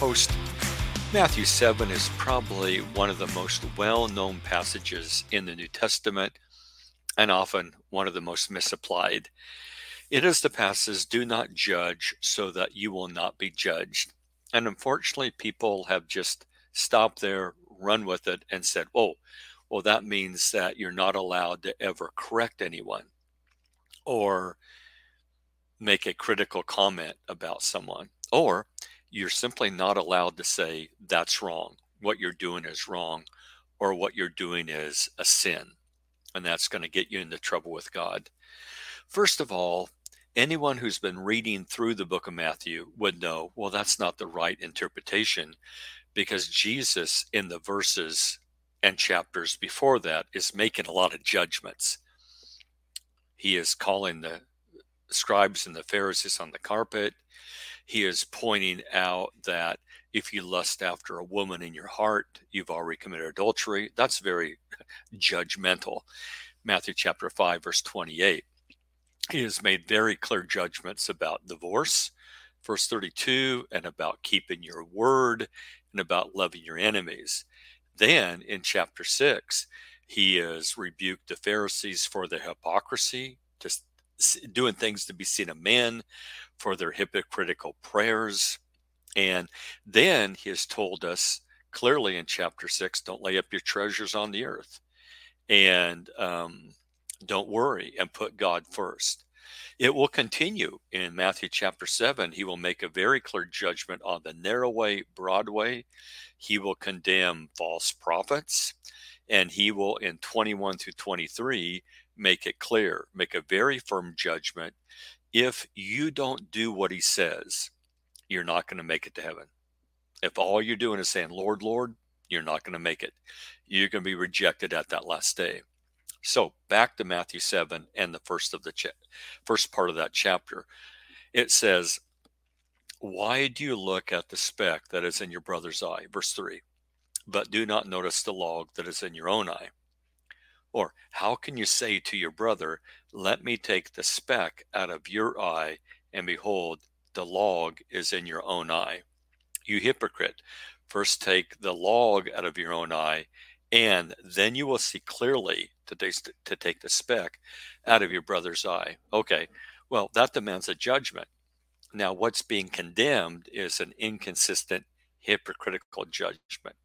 host. Matthew 7 is probably one of the most well known passages in the New Testament and often one of the most misapplied. It is the passage, Do not judge so that you will not be judged. And unfortunately, people have just stopped there, run with it, and said, Oh, well, that means that you're not allowed to ever correct anyone. Or make a critical comment about someone, or you're simply not allowed to say that's wrong, what you're doing is wrong, or what you're doing is a sin. And that's going to get you into trouble with God. First of all, anyone who's been reading through the book of Matthew would know, well, that's not the right interpretation because Jesus, in the verses and chapters before that, is making a lot of judgments. He is calling the scribes and the Pharisees on the carpet. He is pointing out that if you lust after a woman in your heart, you've already committed adultery. That's very judgmental. Matthew chapter 5, verse 28. He has made very clear judgments about divorce, verse 32, and about keeping your word and about loving your enemies. Then in chapter 6, he has rebuked the Pharisees for their hypocrisy, just doing things to be seen of men for their hypocritical prayers. And then he has told us clearly in chapter six don't lay up your treasures on the earth and um, don't worry and put God first. It will continue in Matthew chapter 7. He will make a very clear judgment on the narrow way, broad way. He will condemn false prophets. And he will, in 21 through 23, make it clear, make a very firm judgment. If you don't do what he says, you're not going to make it to heaven. If all you're doing is saying, Lord, Lord, you're not going to make it. You're going to be rejected at that last day. So back to Matthew 7 and the first of the cha- first part of that chapter. It says, Why do you look at the speck that is in your brother's eye? Verse 3. But do not notice the log that is in your own eye. Or how can you say to your brother, Let me take the speck out of your eye, and behold, the log is in your own eye? You hypocrite, first take the log out of your own eye, and then you will see clearly to, to take the speck out of your brother's eye. Okay, well, that demands a judgment. Now, what's being condemned is an inconsistent, hypocritical judgment.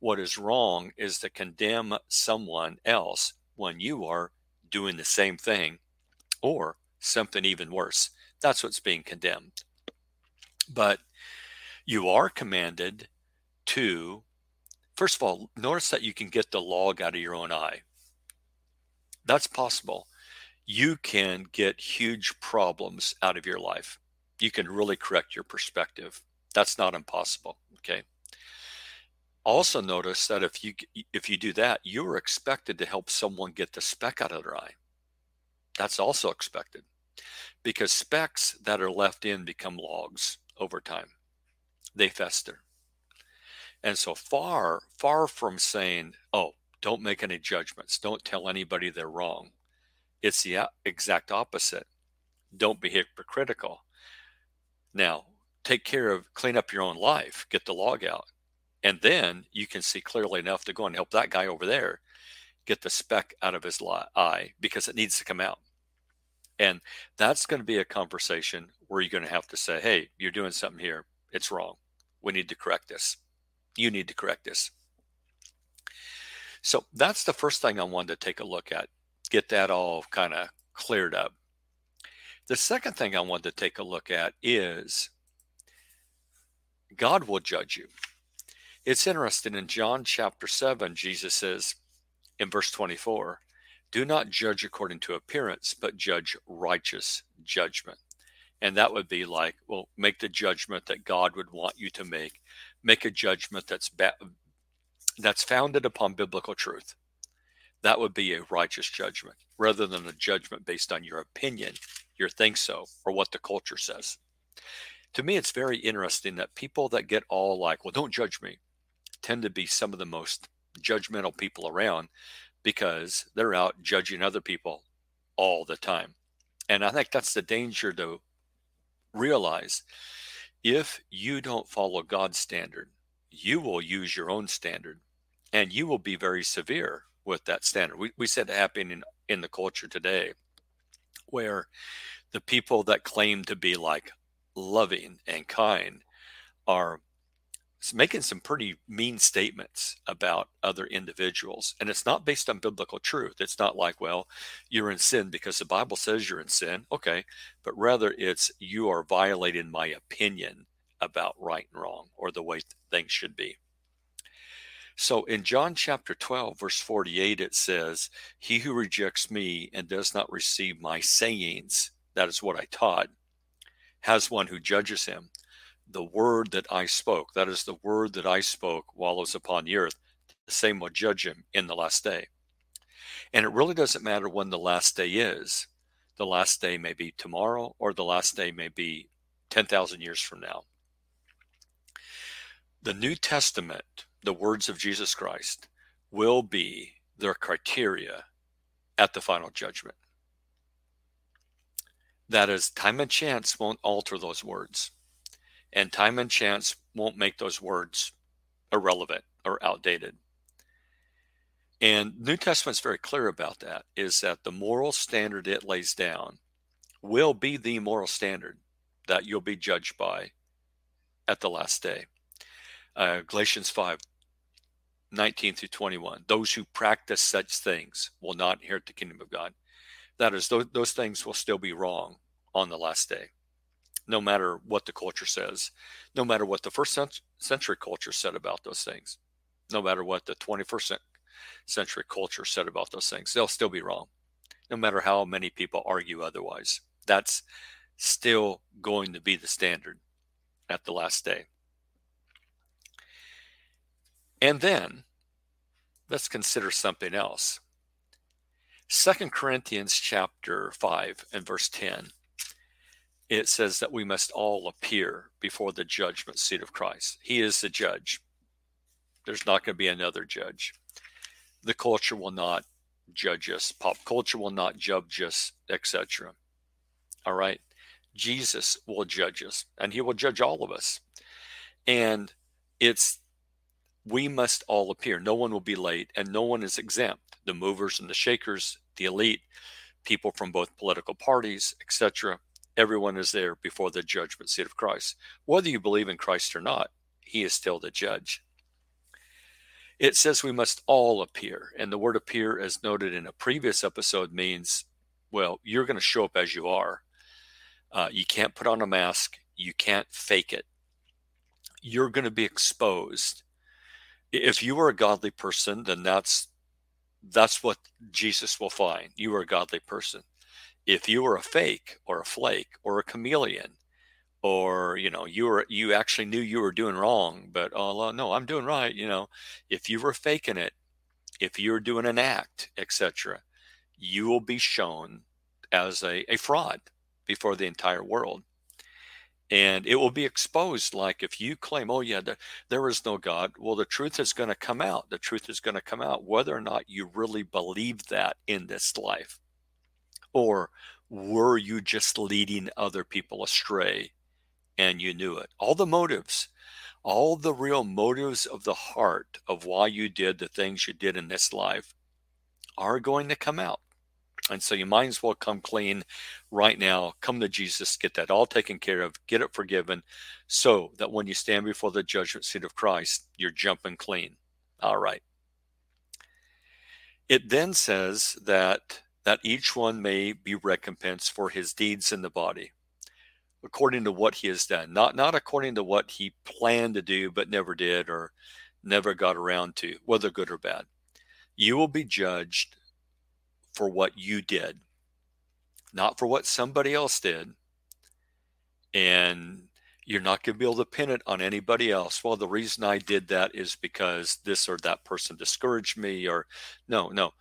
What is wrong is to condemn someone else when you are doing the same thing or something even worse. That's what's being condemned. But you are commanded to, first of all, notice that you can get the log out of your own eye. That's possible. You can get huge problems out of your life. You can really correct your perspective. That's not impossible. Okay also notice that if you if you do that you're expected to help someone get the speck out of their eye. That's also expected because specks that are left in become logs over time. They fester. And so far far from saying oh don't make any judgments. Don't tell anybody they're wrong. It's the exact opposite. Don't be hypocritical. Now take care of clean up your own life get the log out and then you can see clearly enough to go and help that guy over there get the speck out of his eye because it needs to come out. And that's going to be a conversation where you're going to have to say, hey, you're doing something here. It's wrong. We need to correct this. You need to correct this. So that's the first thing I wanted to take a look at, get that all kind of cleared up. The second thing I wanted to take a look at is God will judge you. It's interesting in John chapter 7, Jesus says in verse 24, Do not judge according to appearance, but judge righteous judgment. And that would be like, well, make the judgment that God would want you to make. Make a judgment that's ba- that's founded upon biblical truth. That would be a righteous judgment rather than a judgment based on your opinion, your think so, or what the culture says. To me, it's very interesting that people that get all like, well, don't judge me tend to be some of the most judgmental people around because they're out judging other people all the time. And I think that's the danger to realize if you don't follow God's standard, you will use your own standard and you will be very severe with that standard. We, we said happening in, in the culture today where the people that claim to be like loving and kind are making some pretty mean statements about other individuals. And it's not based on biblical truth. It's not like, well, you're in sin because the Bible says you're in sin. Okay. But rather, it's you are violating my opinion about right and wrong or the way things should be. So in John chapter 12, verse 48, it says, He who rejects me and does not receive my sayings, that is what I taught, has one who judges him. The word that I spoke, that is the word that I spoke was upon the earth, the same will judge him in the last day. And it really doesn't matter when the last day is. The last day may be tomorrow, or the last day may be 10,000 years from now. The New Testament, the words of Jesus Christ, will be their criteria at the final judgment. That is, time and chance won't alter those words, and time and chance won't make those words irrelevant or outdated. And New Testament's very clear about that is that the moral standard it lays down will be the moral standard that you'll be judged by at the last day. Uh, Galatians 5 19 through 21. Those who practice such things will not inherit the kingdom of God. That is, those, those things will still be wrong on the last day, no matter what the culture says, no matter what the first century culture said about those things, no matter what the 21st century culture said about those things, they'll still be wrong, no matter how many people argue otherwise. That's still going to be the standard at the last day. And then let's consider something else. Second Corinthians chapter 5 and verse 10 it says that we must all appear before the judgment seat of Christ. He is the judge. There's not going to be another judge. The culture will not judge us. Pop culture will not judge us, etc. All right. Jesus will judge us and he will judge all of us. And it's we must all appear. No one will be late and no one is exempt. The movers and the shakers, the elite, people from both political parties, etc. Everyone is there before the judgment seat of Christ. Whether you believe in Christ or not, he is still the judge. It says we must all appear. And the word appear, as noted in a previous episode, means, well, you're going to show up as you are. Uh, you can't put on a mask. You can't fake it. You're going to be exposed if you are a godly person, then that's that's what Jesus will find. You are a godly person. If you were a fake or a flake or a chameleon, or you know you were you actually knew you were doing wrong, but oh no, I'm doing right. You know, if you were faking it, if you're doing an act, etc., you will be shown as a, a fraud before the entire world and it will be exposed like if you claim oh yeah there, there is no god well the truth is going to come out the truth is going to come out whether or not you really believe that in this life or were you just leading other people astray and you knew it all the motives all the real motives of the heart of why you did the things you did in this life are going to come out and so you might as well come clean right now. Come to Jesus, get that all taken care of, get it forgiven, so that when you stand before the judgment seat of Christ, you're jumping clean. All right. It then says that that each one may be recompensed for his deeds in the body, according to what he has done, not not according to what he planned to do but never did or never got around to, whether good or bad. You will be judged for what you did, not for what somebody else did. And you're not going to be able to pin it on anybody else. Well, the reason I did that is because this or that person discouraged me, or no, no.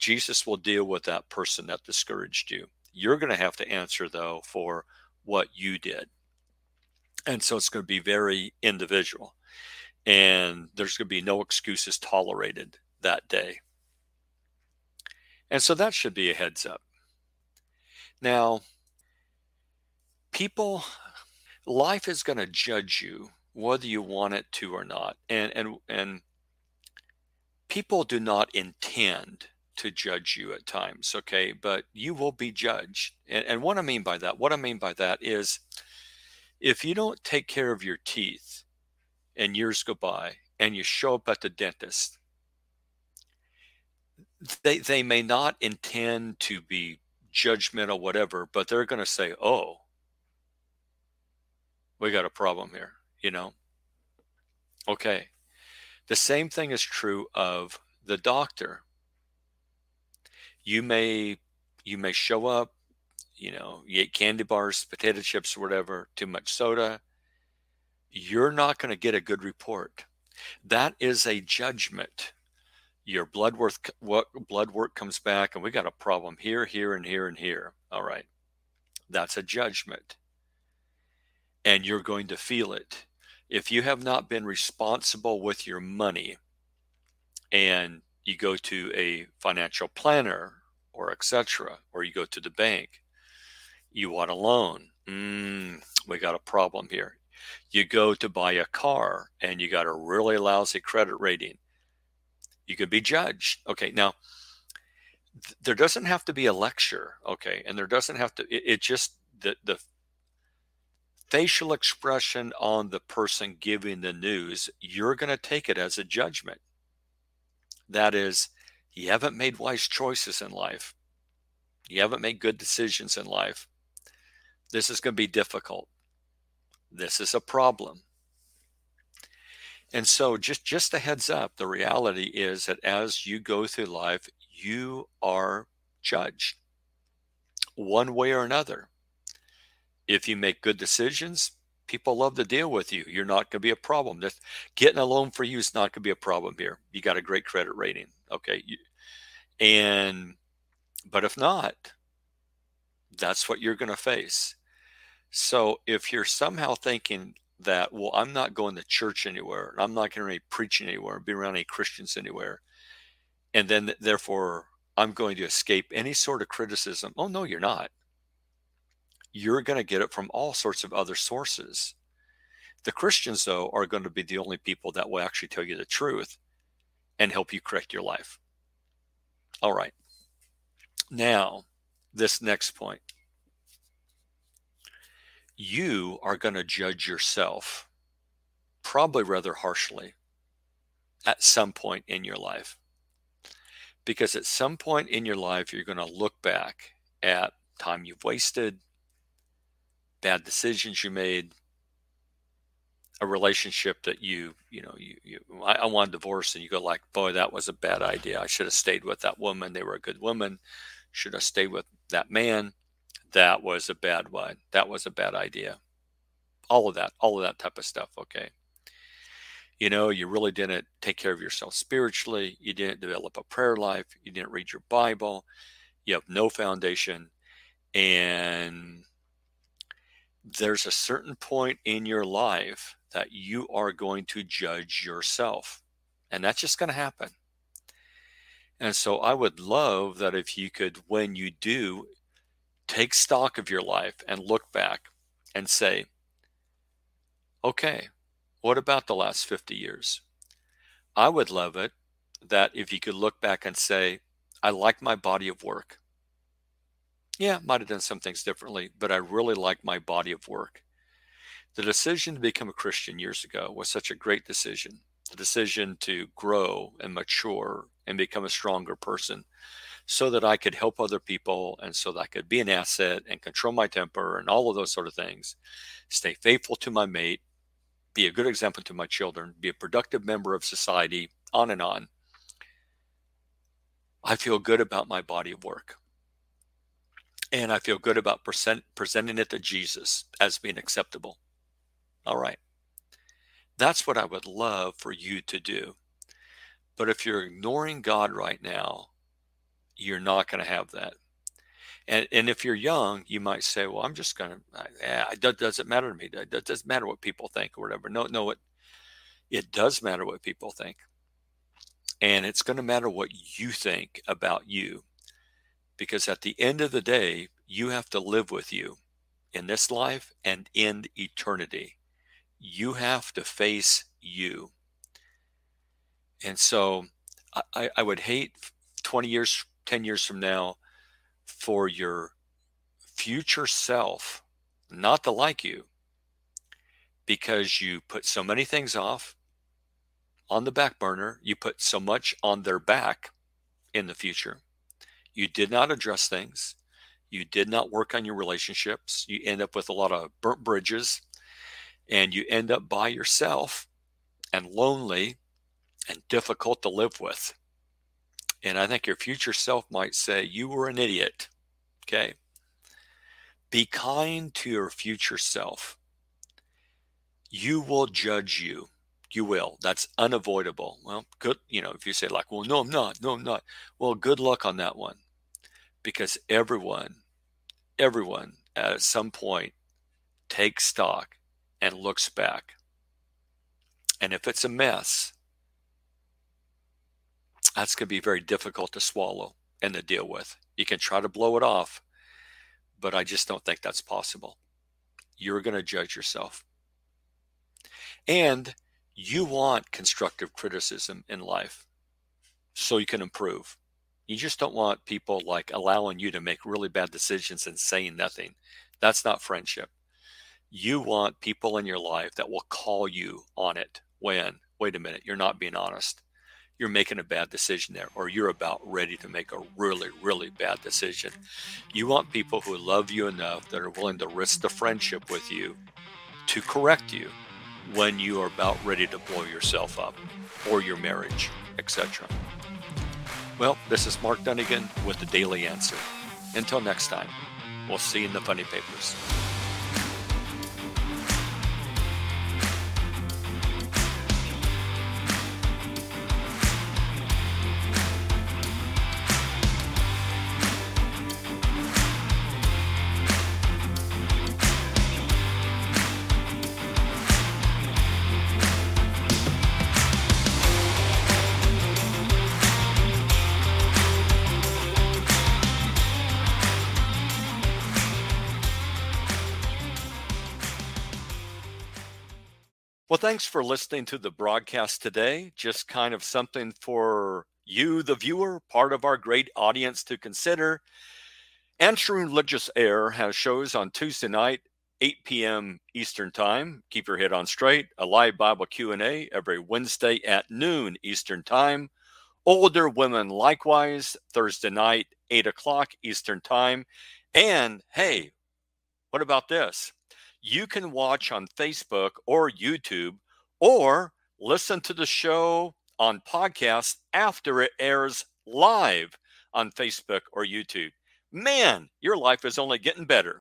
Jesus will deal with that person that discouraged you. You're going to have to answer, though, for what you did. And so it's going to be very individual. And there's going to be no excuses tolerated that day. And so that should be a heads up. Now, people life is going to judge you whether you want it to or not. And and and people do not intend to judge you at times, okay? But you will be judged. And, and what I mean by that, what I mean by that is if you don't take care of your teeth and years go by and you show up at the dentist, they they may not intend to be judgmental, whatever, but they're going to say, "Oh, we got a problem here," you know. Okay, the same thing is true of the doctor. You may you may show up, you know, you ate candy bars, potato chips, whatever, too much soda. You're not going to get a good report. That is a judgment. Your blood work what blood work comes back and we got a problem here, here and here and here. All right. That's a judgment. And you're going to feel it if you have not been responsible with your money and you go to a financial planner or etc or you go to the bank you want a loan. Mm, we got a problem here. You go to buy a car and you got a really lousy credit rating you could be judged. Okay now th- there doesn't have to be a lecture okay and there doesn't have to it, it just the the facial expression on the person giving the news, you're going to take it as a judgment. That is, you haven't made wise choices in life. You haven't made good decisions in life. This is going to be difficult. This is a problem. And so just just a heads up, the reality is that as you go through life, you are judged one way or another. If you make good decisions, people love to deal with you. You're not going to be a problem. Getting a loan for you is not going to be a problem here. You got a great credit rating. Okay. And, but if not, that's what you're going to face. So if you're somehow thinking that, well, I'm not going to church anywhere, I'm not going to be preaching anywhere, be around any Christians anywhere, and then therefore I'm going to escape any sort of criticism. Oh, no, you're not you're going to get it from all sorts of other sources. The Christians, though, are going to be the only people that will actually tell you the truth and help you correct your life. All right. Now, this next point. You are going to judge yourself probably rather harshly at some point in your life. Because at some point in your life, you're going to look back at time you've wasted, bad decisions you made, a relationship that you, you know, you, you I, I want a divorce and you go like, boy, that was a bad idea. I should have stayed with that woman. They were a good woman. Should have stayed with that man. That was a bad one. That was a bad idea. All of that, all of that type of stuff. Okay. You know, you really didn't take care of yourself spiritually. You didn't develop a prayer life. You didn't read your Bible. You have no foundation. And there's a certain point in your life that you are going to judge yourself. And that's just going to happen. And so I would love that if you could, when you do, take stock of your life and look back and say, okay, what about the last 50 years? I would love it that if you could look back and say, I like my body of work. Yeah, might have done some things differently, but I really like my body of work. The decision to become a Christian years ago was such a great decision. The decision to grow and mature and become a stronger person so that I could help other people and so that I could be an asset and control my temper and all of those sort of things. Stay faithful to my mate, be a good example to my children, be a productive member of society, on and on. I feel good about my body of work and I feel good about present, presenting it to Jesus as being acceptable. All right. That's what I would love for you to do. But if you're ignoring God right now, you're not going to have that. And, and if you're young, you might say, well, I'm just going to, it doesn't matter to me. It doesn't matter what people think or whatever. No, no, it, it does matter what people think. And it's going to matter what you think about you because at the end of the day, you have to live with you. in this life and in eternity. You have to face you. And so I, I would hate 20 years, 10 years from now for your future self not to like you because you put so many things off on the back burner. You put so much on their back in the future. You did not address things. You did not work on your relationships. You end up with a lot of burnt bridges and you end up by yourself and lonely and difficult to live with. And I think your future self might say, You were an idiot. Okay. Be kind to your future self. You will judge you. You will. That's unavoidable. Well, good. You know, if you say, like, well, no, I'm not. No, I'm not. Well, good luck on that one. Because everyone, everyone at some point takes stock and looks back. And if it's a mess, that's going to be very difficult to swallow and to deal with. You can try to blow it off, but I just don't think that's possible. You're going to judge yourself. And you want constructive criticism in life so you can improve. You just don't want people like allowing you to make really bad decisions and saying nothing. That's not friendship. You want people in your life that will call you on it when, wait a minute, you're not being honest you're making a bad decision there, or you're about ready to make a really, really bad decision. You want people who love you enough that are willing to risk the friendship with you to correct you when you are about ready to blow yourself up or your marriage, etc. Well, this is Mark Dunagan with the Daily Answer. Until next time, we'll see you in the funny papers. Thanks for listening to the broadcast today. Just kind of something for you, the viewer, part of our great audience to consider. Answering Religious Error has shows on Tuesday night, 8 p.m. Eastern Time. Keep your head on straight. A live Bible Q&A every Wednesday at noon Eastern Time. Older women likewise Thursday night, 8 o'clock Eastern Time. And hey, what about this? You can watch on Facebook or YouTube or listen to the show on podcast after it airs live on Facebook or YouTube. Man, your life is only getting better.